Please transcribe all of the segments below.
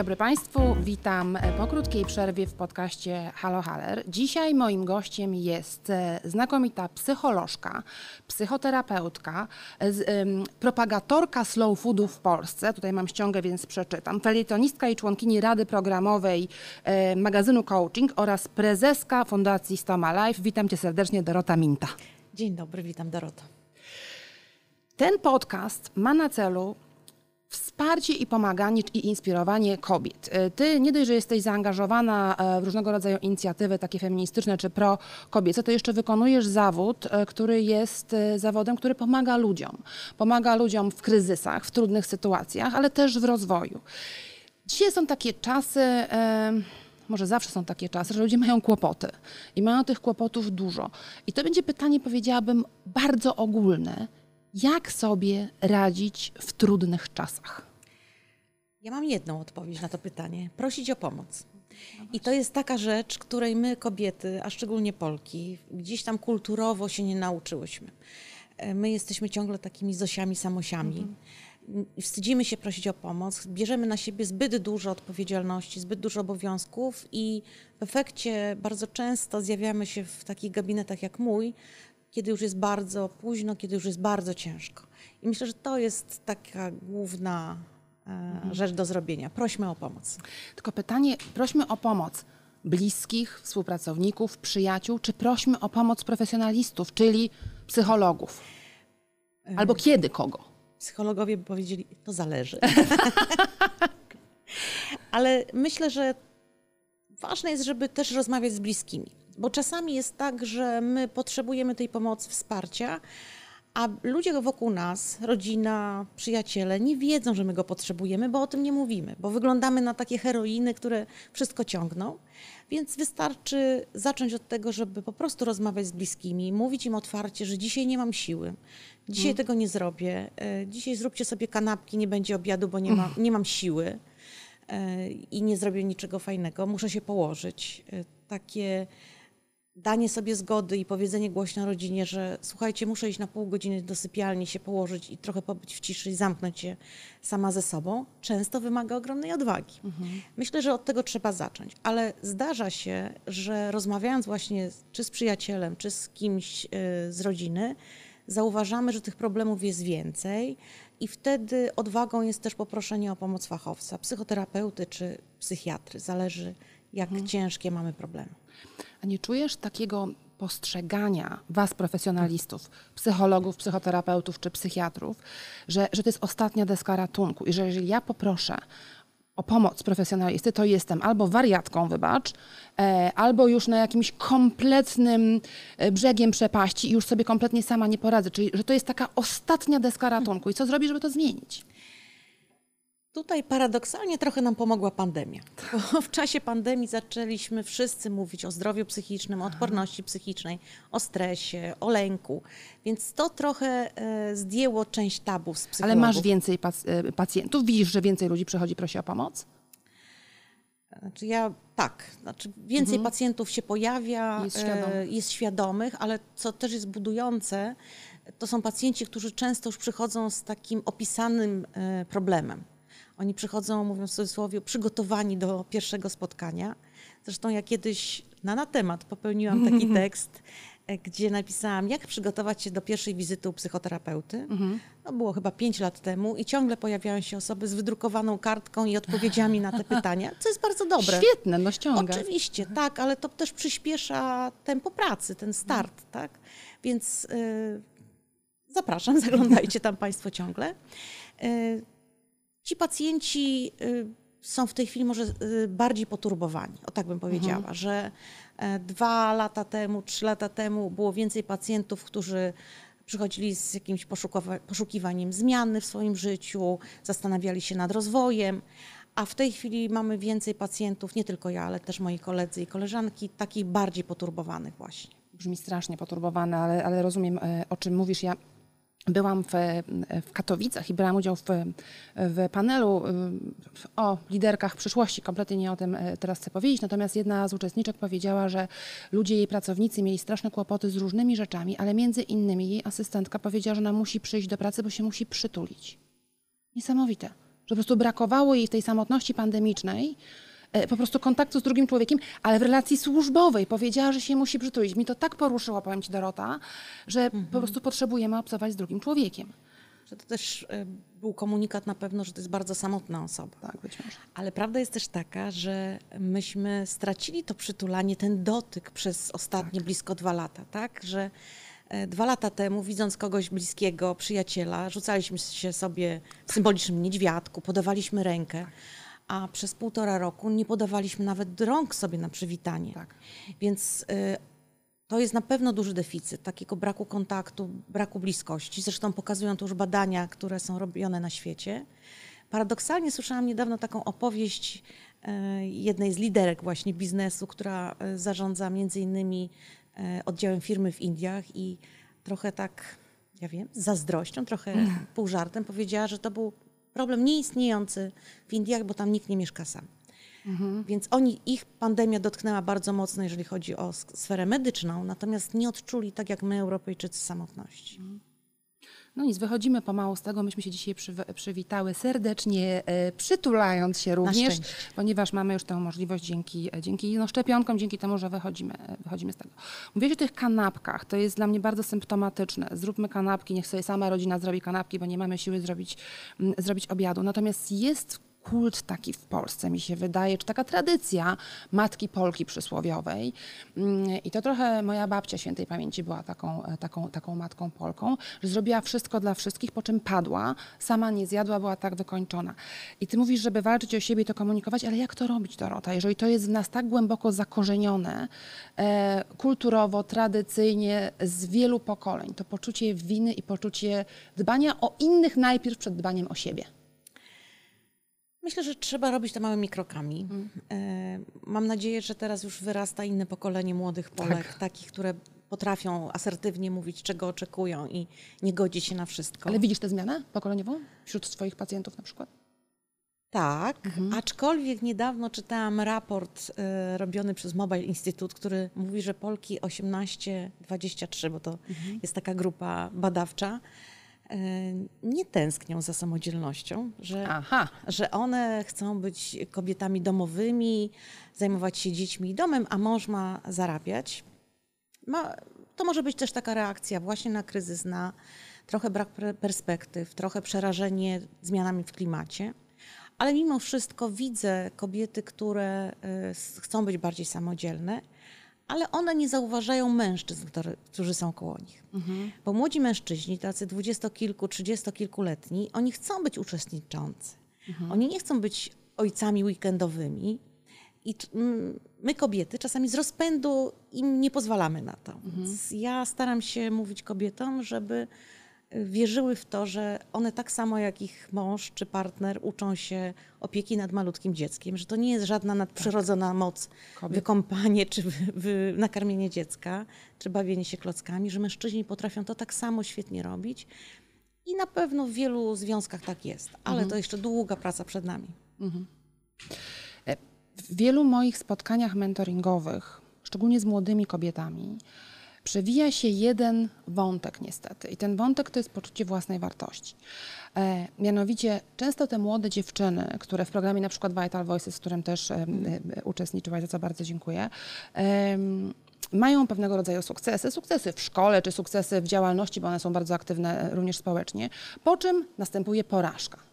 dobry Państwu, witam po krótkiej przerwie w podcaście Halo Haller. Dzisiaj moim gościem jest e, znakomita psycholożka, psychoterapeutka, ym, propagatorka slow foodu w Polsce, tutaj mam ściągę, więc przeczytam, felietonistka i członkini Rady Programowej e, magazynu Coaching oraz prezeska Fundacji Stoma Life. Witam Cię serdecznie, Dorota Minta. Dzień dobry, witam Dorota. Ten podcast ma na celu wsparcie i pomaganie i inspirowanie kobiet. E, ty nie dość, że jesteś zaangażowana e, w różnego rodzaju inicjatywy takie feministyczne czy pro-kobiece, to jeszcze wykonujesz zawód, e, który jest zawodem, który pomaga ludziom. Pomaga ludziom w kryzysach, w trudnych sytuacjach, ale też w rozwoju. Dzisiaj są takie czasy, może zawsze są takie czasy, że ludzie mają kłopoty i mają tych kłopotów dużo. I to będzie pytanie, powiedziałabym, bardzo ogólne jak sobie radzić w trudnych czasach? Ja mam jedną odpowiedź na to pytanie: prosić o pomoc. I to jest taka rzecz, której my, kobiety, a szczególnie Polki, gdzieś tam kulturowo się nie nauczyłyśmy. E, my jesteśmy ciągle takimi Zosiami, Samosiami. Mhm. Wstydzimy się prosić o pomoc, bierzemy na siebie zbyt dużo odpowiedzialności, zbyt dużo obowiązków i w efekcie bardzo często zjawiamy się w takich gabinetach jak mój, kiedy już jest bardzo późno, kiedy już jest bardzo ciężko. I myślę, że to jest taka główna e, mhm. rzecz do zrobienia. Prośmy o pomoc. Tylko pytanie, prośmy o pomoc bliskich, współpracowników, przyjaciół, czy prośmy o pomoc profesjonalistów, czyli psychologów? Albo kiedy kogo? Psychologowie by powiedzieli, to zależy. Ale myślę, że ważne jest, żeby też rozmawiać z bliskimi. Bo czasami jest tak, że my potrzebujemy tej pomocy, wsparcia, a ludzie wokół nas, rodzina, przyjaciele, nie wiedzą, że my go potrzebujemy, bo o tym nie mówimy, bo wyglądamy na takie heroiny, które wszystko ciągną. Więc wystarczy zacząć od tego, żeby po prostu rozmawiać z bliskimi, mówić im otwarcie, że dzisiaj nie mam siły, dzisiaj hmm. tego nie zrobię, e, dzisiaj zróbcie sobie kanapki, nie będzie obiadu, bo nie, ma, nie mam siły e, i nie zrobię niczego fajnego, muszę się położyć. E, takie danie sobie zgody i powiedzenie głośno rodzinie, że słuchajcie, muszę iść na pół godziny do sypialni, się położyć i trochę pobyć w ciszy i zamknąć się sama ze sobą, często wymaga ogromnej odwagi. Mhm. Myślę, że od tego trzeba zacząć, ale zdarza się, że rozmawiając właśnie czy z przyjacielem, czy z kimś yy, z rodziny, zauważamy, że tych problemów jest więcej i wtedy odwagą jest też poproszenie o pomoc fachowca, psychoterapeuty czy psychiatry. Zależy, jak mhm. ciężkie mamy problemy. A nie czujesz takiego postrzegania was, profesjonalistów, psychologów, psychoterapeutów czy psychiatrów, że, że to jest ostatnia deska ratunku i że jeżeli ja poproszę o pomoc profesjonalisty, to jestem albo wariatką, wybacz, e, albo już na jakimś kompletnym e, brzegiem przepaści i już sobie kompletnie sama nie poradzę. Czyli, że to jest taka ostatnia deska ratunku. I co zrobić, żeby to zmienić? Tutaj paradoksalnie trochę nam pomogła pandemia. Bo w czasie pandemii zaczęliśmy wszyscy mówić o zdrowiu psychicznym, o odporności psychicznej, o stresie, o lęku. Więc to trochę e, zdjęło część tabu z psychologów. Ale masz więcej pac e, pacjentów? Widzisz, że więcej ludzi przychodzi, prosi o pomoc? Znaczy ja tak, znaczy więcej mhm. pacjentów się pojawia, jest, e, jest świadomych, ale co też jest budujące, to są pacjenci, którzy często już przychodzą z takim opisanym problemem. Oni przychodzą, mówiąc w cudzysłowie, przygotowani do pierwszego spotkania. Zresztą ja kiedyś na, na temat popełniłam taki tekst, e, gdzie napisałam, jak przygotować się do pierwszej wizyty u psychoterapeuty. Mhm. No było chyba pięć lat temu i ciągle pojawiają się osoby z wydrukowaną kartką i odpowiedziami na te pytania, co jest bardzo dobre. Świetne, no ściąga. Oczywiście, tak, ale to też przyspiesza tempo pracy, ten start, mhm. tak? Więc y, zapraszam, zaglądajcie tam Państwo ciągle. Y, Ci pacjenci y, są w tej chwili może y, bardziej poturbowani, o tak bym powiedziała, mhm. że e, dwa lata temu, trzy lata temu było więcej pacjentów, którzy przychodzili z jakimś poszukiwaniem zmiany w swoim życiu, zastanawiali się nad rozwojem, a w tej chwili mamy więcej pacjentów, nie tylko ja, ale też moi koledzy i koleżanki, takich bardziej poturbowanych właśnie. Brzmi strasznie poturbowane, ale, ale rozumiem, e, o czym mówisz. Ja byłam w, w Katowicach i brałam udział w, w panelu y, o liderkach przyszłości. Kompletnie nie o tym e, teraz chcę powiedzieć. Natomiast jedna z uczestniczek powiedziała, że ludzie, jej pracownicy mieli straszne kłopoty z różnymi rzeczami, ale między innymi jej asystentka powiedziała, że ona musi przyjść do pracy, bo się musi przytulić. Niesamowite Że po prostu brakowało jej w tej samotności pandemicznej po prostu kontaktu z drugim człowiekiem, ale w relacji służbowej. Powiedziała, że się musi przytulić. Mi to tak poruszyło, powiem Ci Dorota, że Mhm. po prostu potrzebujemy obcować z drugim człowiekiem. Że to też e, był komunikat na pewno, że to jest bardzo samotna osoba. Tak, być może. Ale prawda jest też taka, że myśmy stracili to przytulanie, ten dotyk przez ostatnie blisko dwa lata, tak? Że e, dwa lata temu, widząc kogoś bliskiego, przyjaciela, rzucaliśmy się sobie w symbolicznym niedźwiadku, podawaliśmy rękę, a przez półtora roku nie podawaliśmy nawet rąk sobie na przywitanie. Tak. Więc y, to jest na pewno duży deficyt takiego braku kontaktu, braku bliskości. Zresztą pokazują to już badania, które są robione na świecie. Paradoksalnie słyszałam niedawno taką opowieść e, jednej z liderek właśnie biznesu, która e, zarządza między innymi e, oddziałem firmy w Indiach i trochę tak, ja wiem, z zazdrością, trochę pół żartem powiedziała, że to był problem nieistniejący w Indiach, bo tam nikt nie mieszka sam. Więc oni, ich pandemia dotknęła bardzo mocno, jeżeli chodzi o sferę medyczną, natomiast nie odczuli tak jak my, Europejczycy, samotności. No nic, wychodzimy pomału z tego. Myśmy się dzisiaj przyw- przywitały serdecznie, e, przytulając się również, ponieważ mamy już tę możliwość dzięki, dzięki no, szczepionkom, dzięki temu, że wychodzimy, e, wychodzimy z tego. Mówiłeś o tych kanapkach, to jest dla mnie bardzo symptomatyczne. Zróbmy kanapki, niech sobie sama rodzina zrobi kanapki, bo nie mamy siły zrobić, mm, zrobić obiadu. Natomiast jest kult taki w Polsce, mi się wydaje, czy taka tradycja matki Polki przysłowiowej. Mm, I to trochę moja babcia świętej pamięci była taką, e, taką, taką matką Polką, że zrobiła wszystko dla wszystkich, po czym padła, sama nie zjadła, była tak wykończona. I ty mówisz, żeby walczyć o siebie to komunikować, ale jak to robić, Dorota, jeżeli to jest w nas tak głęboko zakorzenione, e, kulturowo, tradycyjnie, z wielu pokoleń, to poczucie winy i poczucie dbania o innych najpierw przed dbaniem o siebie. Myślę, że trzeba robić to małymi krokami. Mhm. E, Mam nadzieję, że teraz już wyrasta inne pokolenie młodych Polek, Tak. takich, które potrafią asertywnie mówić, czego oczekują i nie godzić się na wszystko. Ale widzisz tę zmianę pokoleniową wśród swoich pacjentów na przykład? Tak, Mhm. aczkolwiek niedawno czytałam raport e, robiony przez Mobile Institute, który mówi, że Polki 18-23, bo to Mhm. jest taka grupa badawcza, nie tęsknią za samodzielnością, że Aha. że one chcą być kobietami domowymi, zajmować się dziećmi i domem, a mąż ma zarabiać. Ma, to może być też taka reakcja właśnie na kryzys, na trochę brak perspektyw, trochę przerażenie zmianami w klimacie. Ale mimo wszystko widzę kobiety, które s- chcą być bardziej samodzielne, ale one nie zauważają mężczyzn, który, którzy są koło nich. Bo młodzi mężczyźni, tacy dwudziestokilku, trzydziestokilkuletni, oni chcą być uczestniczący. Oni nie chcą być ojcami weekendowymi. I my, kobiety, czasami z rozpędu im nie pozwalamy na to. Więc ja staram się mówić kobietom, żeby wierzyły w to, że one tak samo jak ich mąż czy partner uczą się opieki nad malutkim dzieckiem, że to nie jest żadna nadprzyrodzona moc, Kobiet. wykąpanie czy wy, wy, nakarmienie dziecka, czy bawienie się klockami, że mężczyźni potrafią to tak samo świetnie robić. I na pewno w wielu związkach tak jest, ale to jeszcze długa praca przed nami. W wielu moich spotkaniach mentoringowych, szczególnie z młodymi kobietami, przewija się jeden wątek niestety. I ten wątek to jest poczucie własnej wartości. E, mianowicie często te młode dziewczyny, które w programie na przykład Vital Voices, w którym też e, e, uczestniczyłaś, za co bardzo dziękuję, em, mają pewnego rodzaju sukcesy, sukcesy w szkole czy sukcesy w działalności, bo one są bardzo aktywne również społecznie, po czym następuje porażka.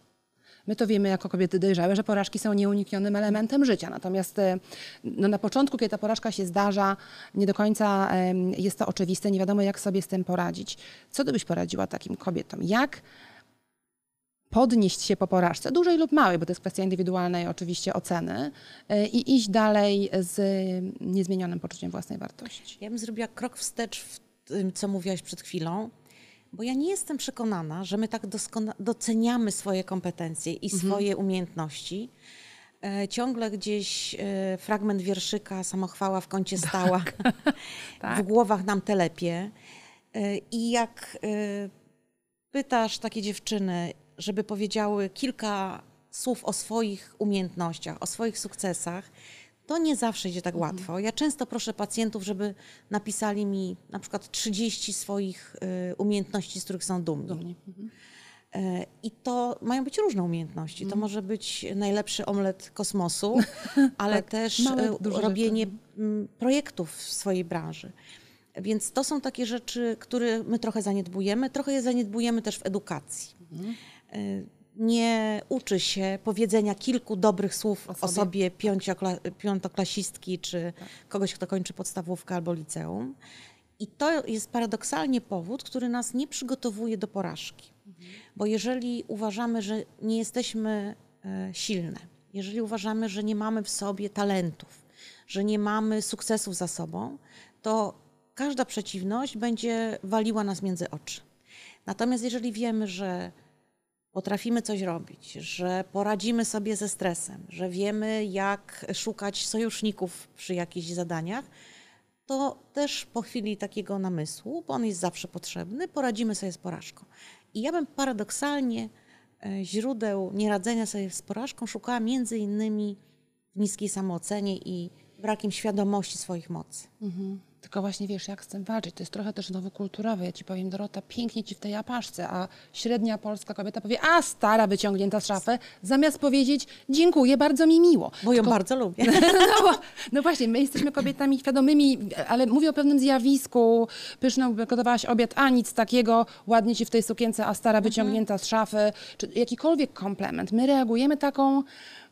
My to wiemy jako kobiety dojrzałe, że porażki są nieuniknionym elementem życia. Natomiast e, no, na początku, kiedy ta porażka się zdarza, nie do końca jest to oczywiste, nie wiadomo jak sobie z tym poradzić. Co ty byś poradziła takim kobietom? Jak podnieść się po porażce, dużej lub małej, bo to jest kwestia indywidualnej oczywiście oceny e, i iść dalej z niezmienionym poczuciem własnej wartości? Ja bym zrobiła krok wstecz w tym, co mówiłaś przed chwilą, bo ja nie jestem przekonana, że my tak doceniamy swoje kompetencje i swoje umiejętności. E, ciągle gdzieś e, fragment wierszyka Samochwała w kącie stała, Tak. w głowach nam telepie. E, I jak e, pytasz takie dziewczyny, żeby powiedziały kilka słów o swoich umiejętnościach, o swoich sukcesach, to nie zawsze idzie tak łatwo. Ja często proszę pacjentów, żeby napisali mi na przykład 30 swoich y, umiejętności, z których są dumni. Dumni. Mhm. E, I to mają być różne umiejętności. To może być najlepszy omlet kosmosu, ale Tak, też małe, e, duże robienie rzeczy. mm, projektów w swojej branży. Więc to są takie rzeczy, które my trochę zaniedbujemy. Trochę je zaniedbujemy też w edukacji. E, Nie uczy się powiedzenia kilku dobrych słów O sobie. sobie, piąciokla- piątoklasistki czy Tak. kogoś, kto kończy podstawówkę albo liceum. I to jest paradoksalnie powód, który nas nie przygotowuje do porażki. Bo jeżeli uważamy, że nie jesteśmy e, silne, jeżeli uważamy, że nie mamy w sobie talentów, że nie mamy sukcesów za sobą, to każda przeciwność będzie waliła nas między oczy. Natomiast jeżeli wiemy, że potrafimy coś robić, że poradzimy sobie ze stresem, że wiemy, jak szukać sojuszników przy jakichś zadaniach, to też po chwili takiego namysłu, bo on jest zawsze potrzebny, poradzimy sobie z porażką. I ja bym paradoksalnie e, źródeł nieradzenia sobie z porażką szukała między innymi w niskiej samoocenie i brakiem świadomości swoich mocy. Mhm. Tylko właśnie wiesz, jak z tym walczyć. To jest trochę też nowokulturowe. Ja ci powiem, Dorota, pięknie ci w tej apaszce, a średnia polska kobieta powie, a stara wyciągnięta z szafy, zamiast powiedzieć, dziękuję, bardzo mi miło. Bo ją bardzo lubię. No, bo- no właśnie, my jesteśmy kobietami świadomymi, ale mówię o pewnym zjawisku. Pyszną gotowałaś obiad, a nic takiego, ładnie ci w tej sukience, a stara wyciągnięta z szafy, czy jakikolwiek komplement. My reagujemy taką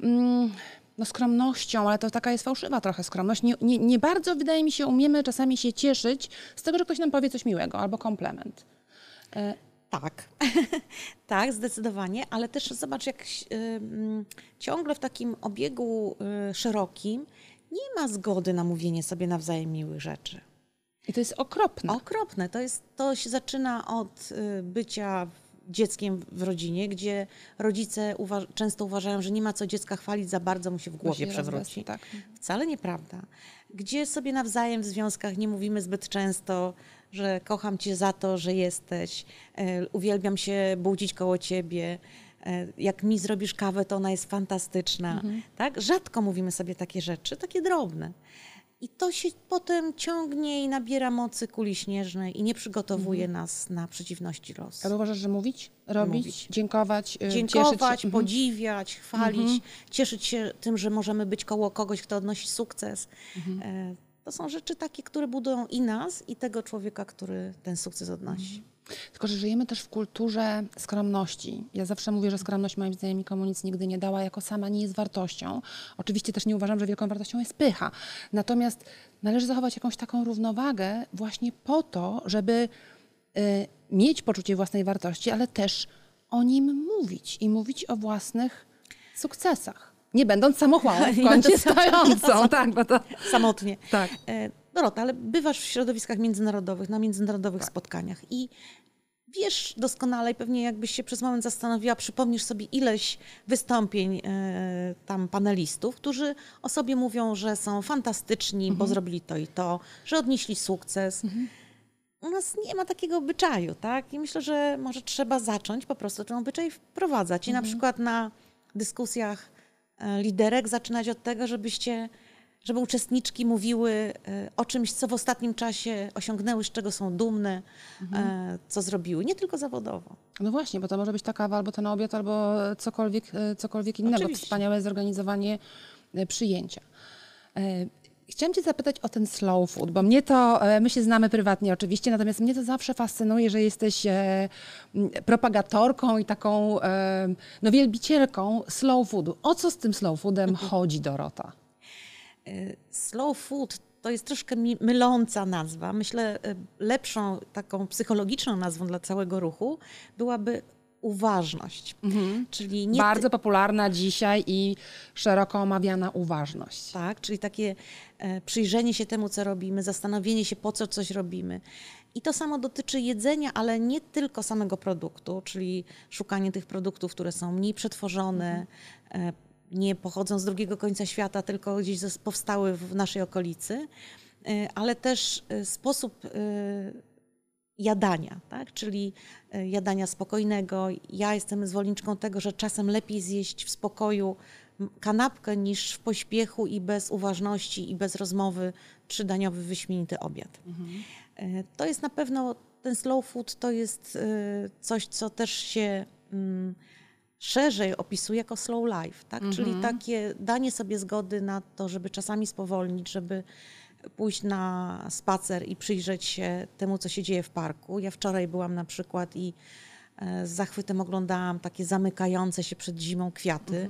mm, no, skromnością, ale to taka jest fałszywa trochę skromność. Nie, nie, nie bardzo, wydaje mi się, umiemy czasami się cieszyć z tego, że ktoś nam powie coś miłego albo komplement. Tak, tak, zdecydowanie, ale też zobacz, jak y, ciągle w takim obiegu y, szerokim nie ma zgody na mówienie sobie nawzajem miłych rzeczy. I to jest okropne. Okropne. To, jest, to się zaczyna od y, bycia dzieckiem w rodzinie, gdzie rodzice uwa- często uważają, że nie ma co dziecka chwalić za bardzo, mu się w głowie przewróci. Tak. Wcale nieprawda. Gdzie sobie nawzajem w związkach nie mówimy zbyt często, że kocham cię za to, że jesteś, e, uwielbiam się budzić koło ciebie, e, jak mi zrobisz kawę, to ona jest fantastyczna. Tak? Rzadko mówimy sobie takie rzeczy, takie drobne. I to się potem ciągnie i nabiera mocy kuli śnieżnej i nie przygotowuje nas na przeciwności losu. Ale uważasz, że mówić, robić, Mówić. dziękować, y, Dziękować, cieszyć się? Mhm. podziwiać, chwalić, cieszyć się tym, że możemy być koło kogoś, kto odnosi sukces. Mhm. E, To są rzeczy takie, które budują i nas, i tego człowieka, który ten sukces odnosi. Tylko, że żyjemy też w kulturze skromności. Ja zawsze mówię, że skromność moim zdaniem nikomu nic nigdy nie dała, jako sama nie jest wartością. Oczywiście też nie uważam, że wielką wartością jest pycha. Natomiast należy zachować jakąś taką równowagę właśnie po to, żeby y, mieć poczucie własnej wartości, ale też o nim mówić i mówić o własnych sukcesach. Nie będąc samochwałą w kącie stojącą. Tak, bo to... Samotnie. Tak. Dorota, ale bywasz w środowiskach międzynarodowych, na międzynarodowych Tak. spotkaniach i wiesz doskonale, i pewnie jakbyś się przez moment zastanowiła, przypomnisz sobie ileś wystąpień e, tam panelistów, którzy o sobie mówią, że są fantastyczni, Mhm. bo zrobili to i to, że odnieśli sukces. U nas nie ma takiego obyczaju, tak? I myślę, że może trzeba zacząć po prostu ten obyczaj wprowadzać. I Mhm. na przykład na dyskusjach e, liderek zaczynać od tego, żebyście, żeby uczestniczki mówiły e, o czymś, co w ostatnim czasie osiągnęły, z czego są dumne, Mhm. co zrobiły. Nie tylko zawodowo. No właśnie, bo to może być ta kawa, albo ten obiad, albo cokolwiek, e, cokolwiek innego. Oczywiście. Wspaniałe zorganizowanie przyjęcia. Chciałam Cię zapytać o ten slow food, bo mnie to, my się znamy prywatnie oczywiście, natomiast mnie to zawsze fascynuje, że jesteś propagatorką i taką no, wielbicielką slow foodu. O co z tym slow foodem chodzi, Dorota? E, Slow food to jest troszkę myląca nazwa. Myślę, e, lepszą, taką psychologiczną nazwą dla całego ruchu byłaby uważność. Czyli nie Bardzo popularna dzisiaj i szeroko omawiana uważność. Tak, czyli takie e, przyjrzenie się temu, co robimy, zastanowienie się, po co coś robimy. I to samo dotyczy jedzenia, ale nie tylko samego produktu, czyli szukanie tych produktów, które są mniej przetworzone, e, nie pochodzą z drugiego końca świata, tylko gdzieś powstały w naszej okolicy, e, ale też e, sposób e, jadania, tak? czyli jadania spokojnego. Ja jestem zwolenniczką tego, że czasem lepiej zjeść w spokoju kanapkę niż w pośpiechu i bez uważności i bez rozmowy trzydaniowy, wyśmienity obiad. E, To jest na pewno, ten slow food to jest coś, co też się mm, szerzej opisuję jako slow life, tak? Czyli takie danie sobie zgody na to, żeby czasami spowolnić, żeby pójść na spacer i przyjrzeć się temu, co się dzieje w parku. Ja wczoraj byłam na przykład i e, z zachwytem oglądałam takie zamykające się przed zimą kwiaty.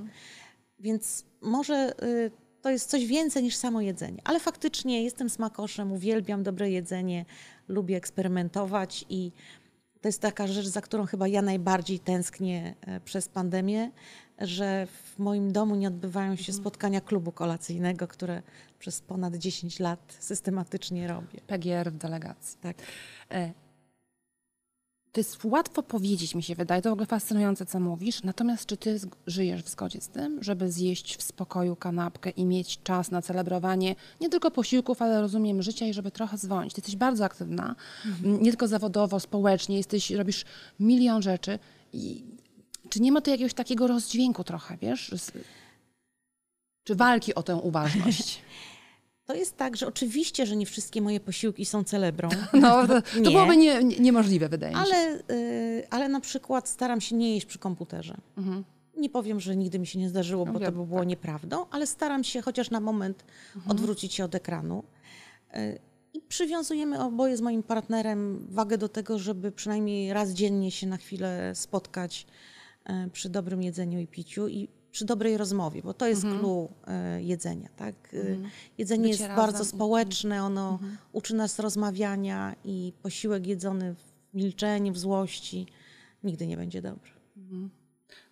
Więc może y, to jest coś więcej niż samo jedzenie. Ale faktycznie jestem smakoszem, uwielbiam dobre jedzenie, lubię eksperymentować i to jest taka rzecz, za którą chyba ja najbardziej tęsknię e, przez pandemię, że w moim domu nie odbywają się spotkania klubu kolacyjnego, które przez ponad 10 lat systematycznie robię. PGR w delegacji. Tak. To jest łatwo powiedzieć, mi się wydaje, to w ogóle fascynujące, co mówisz. Natomiast czy ty żyjesz w zgodzie z tym, żeby zjeść w spokoju kanapkę i mieć czas na celebrowanie nie tylko posiłków, ale rozumiem życia i żeby trochę zwolnić? Ty jesteś bardzo aktywna, m, nie tylko zawodowo, społecznie, jesteś, robisz milion rzeczy. I czy nie ma tu jakiegoś takiego rozdźwięku trochę, wiesz? Czy walki o tę uważność? To jest tak, że oczywiście, że nie wszystkie moje posiłki są celebrą. No, to, to Nie. byłoby nie, nie, niemożliwe, wydaje mi się. Ale, y, ale na przykład staram się nie jeść przy komputerze. Nie powiem, że nigdy mi się nie zdarzyło, bo Mhm. No to by było nieprawdą, ale staram się chociaż na moment Mhm. odwrócić się od ekranu. Y, I przywiązujemy oboje z moim partnerem wagę do tego, żeby przynajmniej raz dziennie się na chwilę spotkać y, przy dobrym jedzeniu i piciu i przy dobrej rozmowie, bo to jest clue y, jedzenia. Tak? Jedzenie Mhm. Bycie jest razem. bardzo społeczne, ono uczy nas rozmawiania i posiłek jedzony w milczeniu, w złości nigdy nie będzie dobry.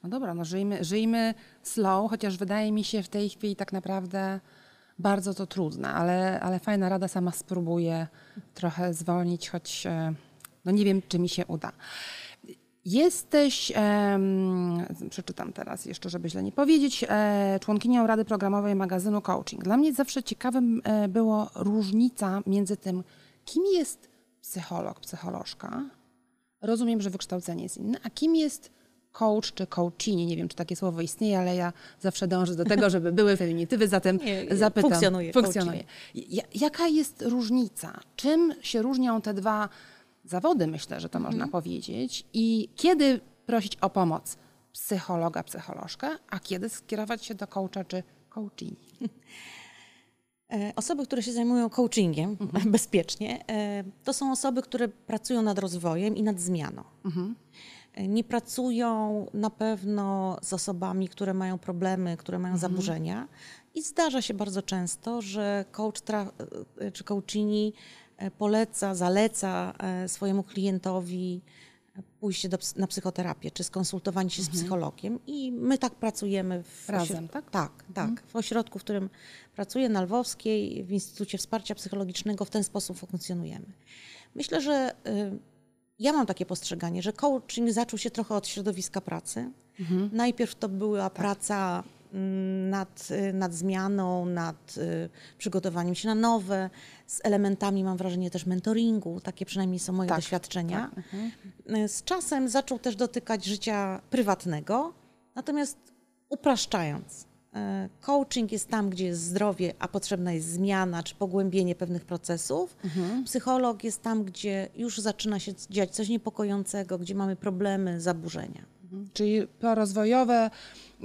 No dobra, no żyjmy, żyjmy slow, chociaż wydaje mi się w tej chwili tak naprawdę bardzo to trudne, ale, ale fajna rada sama spróbuję trochę zwolnić, choć e, no nie wiem, czy mi się uda. Jesteś, em, przeczytam teraz jeszcze, żeby źle nie powiedzieć, e, członkinią Rady Programowej magazynu Coaching. Dla mnie zawsze ciekawym e, było różnica między tym, kim jest psycholog, psycholożka, Rozumiem, że wykształcenie jest inne. A kim jest coach czy coachini? Nie wiem, czy takie słowo istnieje, ale ja zawsze dążę do tego, żeby były feminitywy, zatem Nie, nie, zapytam. funkcjonuje, funkcjonuje. Ja, jaka jest różnica? Czym się różnią te dwa zawody, myślę, że to Mhm. można powiedzieć, i kiedy prosić o pomoc psychologa, psycholożkę, a kiedy skierować się do coacha czy coachini? E, Osoby, które się zajmują coachingiem bezpiecznie, e, to są osoby, które pracują nad rozwojem i nad zmianą. E, Nie pracują na pewno z osobami, które mają problemy, które mają zaburzenia. I zdarza się bardzo często, że coach czy coachini poleca, zaleca e, swojemu klientowi pójście do, na psychoterapię, czy skonsultowanie się z psychologiem. I my tak pracujemy w Razem, tak? Tak, tak. W ośrodku, w którym pracuję na Lwowskiej, w Instytucie Wsparcia Psychologicznego, w ten sposób funkcjonujemy. Myślę, że y, ja mam takie postrzeganie, że coaching zaczął się trochę od środowiska pracy. Najpierw to była praca mm, nad, y, nad zmianą, nad y, przygotowaniem się na nowe, z elementami, mam wrażenie, też mentoringu. Takie przynajmniej są moje Tak, doświadczenia. Y, Z czasem zaczął też dotykać życia prywatnego, natomiast upraszczając, coaching jest tam, gdzie jest zdrowie, a potrzebna jest zmiana czy pogłębienie pewnych procesów. Psycholog jest tam, gdzie już zaczyna się dziać coś niepokojącego, gdzie mamy problemy, zaburzenia. Czyli prorozwojowe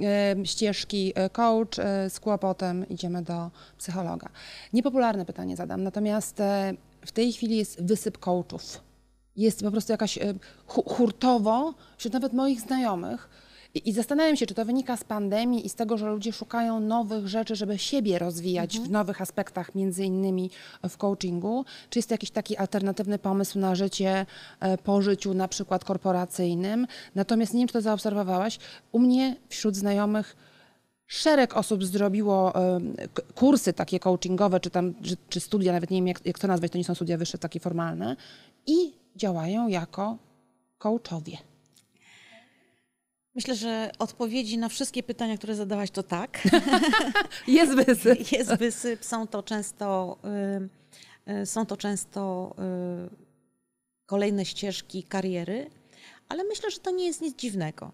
e, ścieżki e, coach, e, z kłopotem idziemy do psychologa. Niepopularne pytanie zadam, natomiast w tej chwili jest wysyp coachów. Jest po prostu jakaś hu- hurtowo wśród nawet moich znajomych. I, I zastanawiam się, czy to wynika z pandemii i z tego, że ludzie szukają nowych rzeczy, żeby siebie rozwijać w nowych aspektach, między innymi w coachingu. Czy jest to jakiś taki alternatywny pomysł na życie e, po życiu, na przykład korporacyjnym? Natomiast nie wiem, czy to zaobserwowałaś. U mnie wśród znajomych szereg osób zrobiło kursy takie coachingowe, czy tam, czy, czy studia, nawet nie wiem jak, jak to nazwać, to nie są studia wyższe, takie formalne, i działają jako coachowie. Myślę, że odpowiedzi na wszystkie pytania, które zadałaś, to tak. Jest wysyp. Jest wysyp, są to często, y, y, są to często y, kolejne ścieżki kariery, ale myślę, że to nie jest nic dziwnego.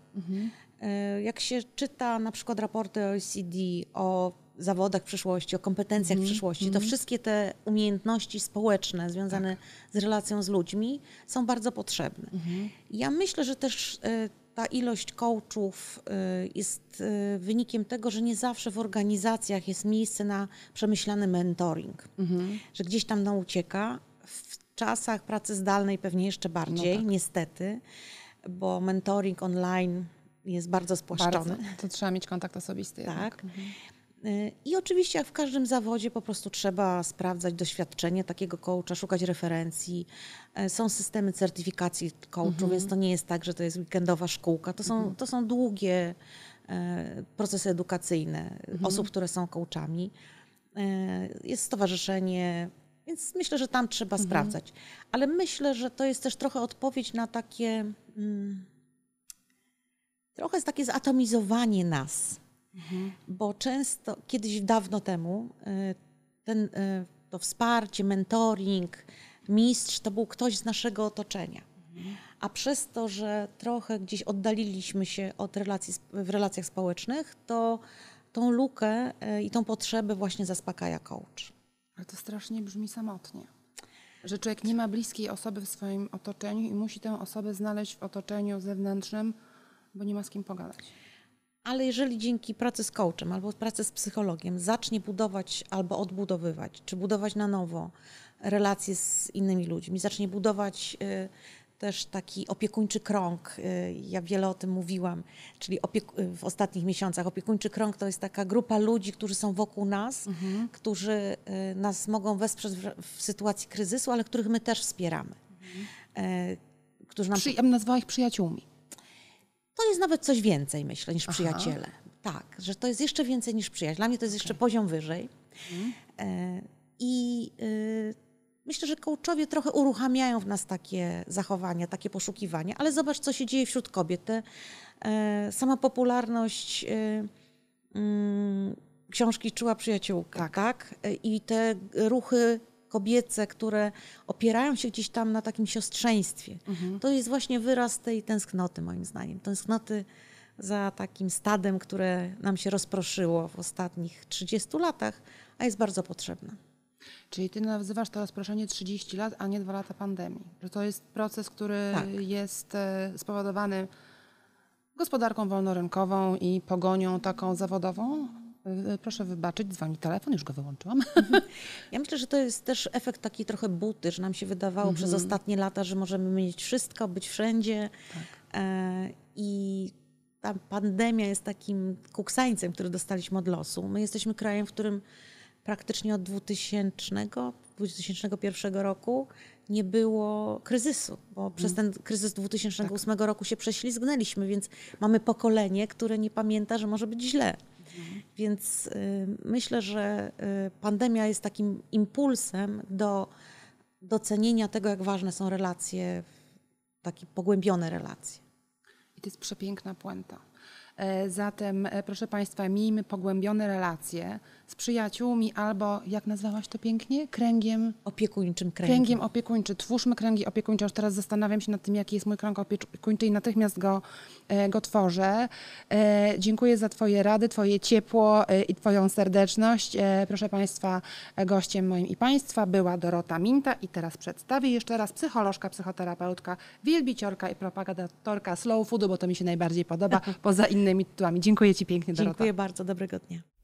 Y, Jak się czyta na przykład raporty OECD o zawodach przyszłości, o kompetencjach przyszłości, to wszystkie te umiejętności społeczne związane z relacją z ludźmi są bardzo potrzebne. Ja myślę, że też ta ilość coachów y, jest y, wynikiem tego, że nie zawsze w organizacjach jest miejsce na przemyślany mentoring, że gdzieś tam nam ucieka. W czasach pracy zdalnej pewnie jeszcze bardziej, niestety, bo mentoring online jest bardzo spłaszczony. Bardzo. To trzeba mieć kontakt osobisty. jednak. Tak. Y, I oczywiście, jak w każdym zawodzie, po prostu trzeba sprawdzać doświadczenie takiego coacha, szukać referencji. E, Są systemy certyfikacji coachów, więc to nie jest tak, że to jest weekendowa szkółka. To są, to są długie e, procesy edukacyjne osób, które są coachami. Jest stowarzyszenie, więc myślę, że tam trzeba sprawdzać. Ale myślę, że to jest też trochę odpowiedź na takie. Mm, trochę jest takie zatomizowanie nas. Bo często, kiedyś dawno temu, y, ten, y, to wsparcie, mentoring, mistrz to był ktoś z naszego otoczenia. A przez to, że trochę gdzieś oddaliliśmy się od relacji w relacjach społecznych, to tą lukę y, i tą potrzebę właśnie zaspokaja coach. Ale to strasznie brzmi samotnie. Że człowiek nie ma bliskiej osoby w swoim otoczeniu i musi tę osobę znaleźć w otoczeniu zewnętrznym, bo nie ma z kim pogadać. Ale jeżeli dzięki pracy z coachem albo pracy z psychologiem zacznie budować albo odbudowywać, czy budować na nowo relacje z innymi ludźmi, zacznie budować y, też taki opiekuńczy krąg, y, ja wiele o tym mówiłam, czyli y, w ostatnich miesiącach. Opiekuńczy krąg to jest taka grupa ludzi, którzy są wokół nas, którzy y, nas mogą wesprzeć w, sytuacji kryzysu, ale których my też wspieramy. Y, Którzy nam ja bym nazwała ich przyjaciółmi. To jest nawet coś więcej, myślę, niż Aha. przyjaciele. Tak, że to jest jeszcze więcej niż przyjaciel. Dla mnie to jest jeszcze poziom wyżej. E, I y, myślę, że coachowie trochę uruchamiają w nas takie zachowania, takie poszukiwania, ale zobacz, co się dzieje wśród kobiet. Te, e, sama popularność y, mm, książki Czuła przyjaciółka, tak. E, I te ruchy kobiece, które opierają się gdzieś tam na takim siostrzeństwie. To jest właśnie wyraz tej tęsknoty, moim zdaniem. Tęsknoty za takim stadem, które nam się rozproszyło w ostatnich 30 latach, a jest bardzo potrzebne. Czyli ty nazywasz to rozproszenie 30 lat, a nie dwa lata pandemii. Że to jest proces, który Tak. jest e, spowodowany gospodarką wolnorynkową i pogonią taką zawodową. E, Proszę wybaczyć, dzwoni telefon, już go wyłączyłam. Ja myślę, że to jest też efekt taki trochę buty, że nam się wydawało przez ostatnie lata, że możemy mieć wszystko, być wszędzie. E, I ta pandemia jest takim kuksańcem, który dostaliśmy od losu. My jesteśmy krajem, w którym praktycznie od 2000, 2001 roku nie było kryzysu, bo przez ten kryzys 2008 roku się prześlizgnęliśmy, więc mamy pokolenie, które nie pamięta, że może być źle. Więc y, myślę, że y, pandemia jest takim impulsem do docenienia tego, jak ważne są relacje, takie pogłębione relacje. I to jest przepiękna puenta. E, Zatem, e, proszę Państwa, miejmy pogłębione relacje z przyjaciółmi albo, jak nazwałaś to pięknie, kręgiem Opiekuńczym kręgiem. Kręgiem opiekuńczy. Twórzmy kręgi opiekuńcze. Już teraz zastanawiam się nad tym, jaki jest mój krąg opiekuńczy i natychmiast go, e, go tworzę. Dziękuję za Twoje rady, Twoje ciepło i Twoją serdeczność. Proszę Państwa, gościem moim i Państwa była Dorota Minta i teraz przedstawię jeszcze raz psycholożka, psychoterapeutka, wielbiciorka i propagatorka slow foodu, bo to mi się najbardziej podoba, poza innymi tytułami. Dziękuję Ci pięknie, Dorota. Dziękuję bardzo, dobrego dnia.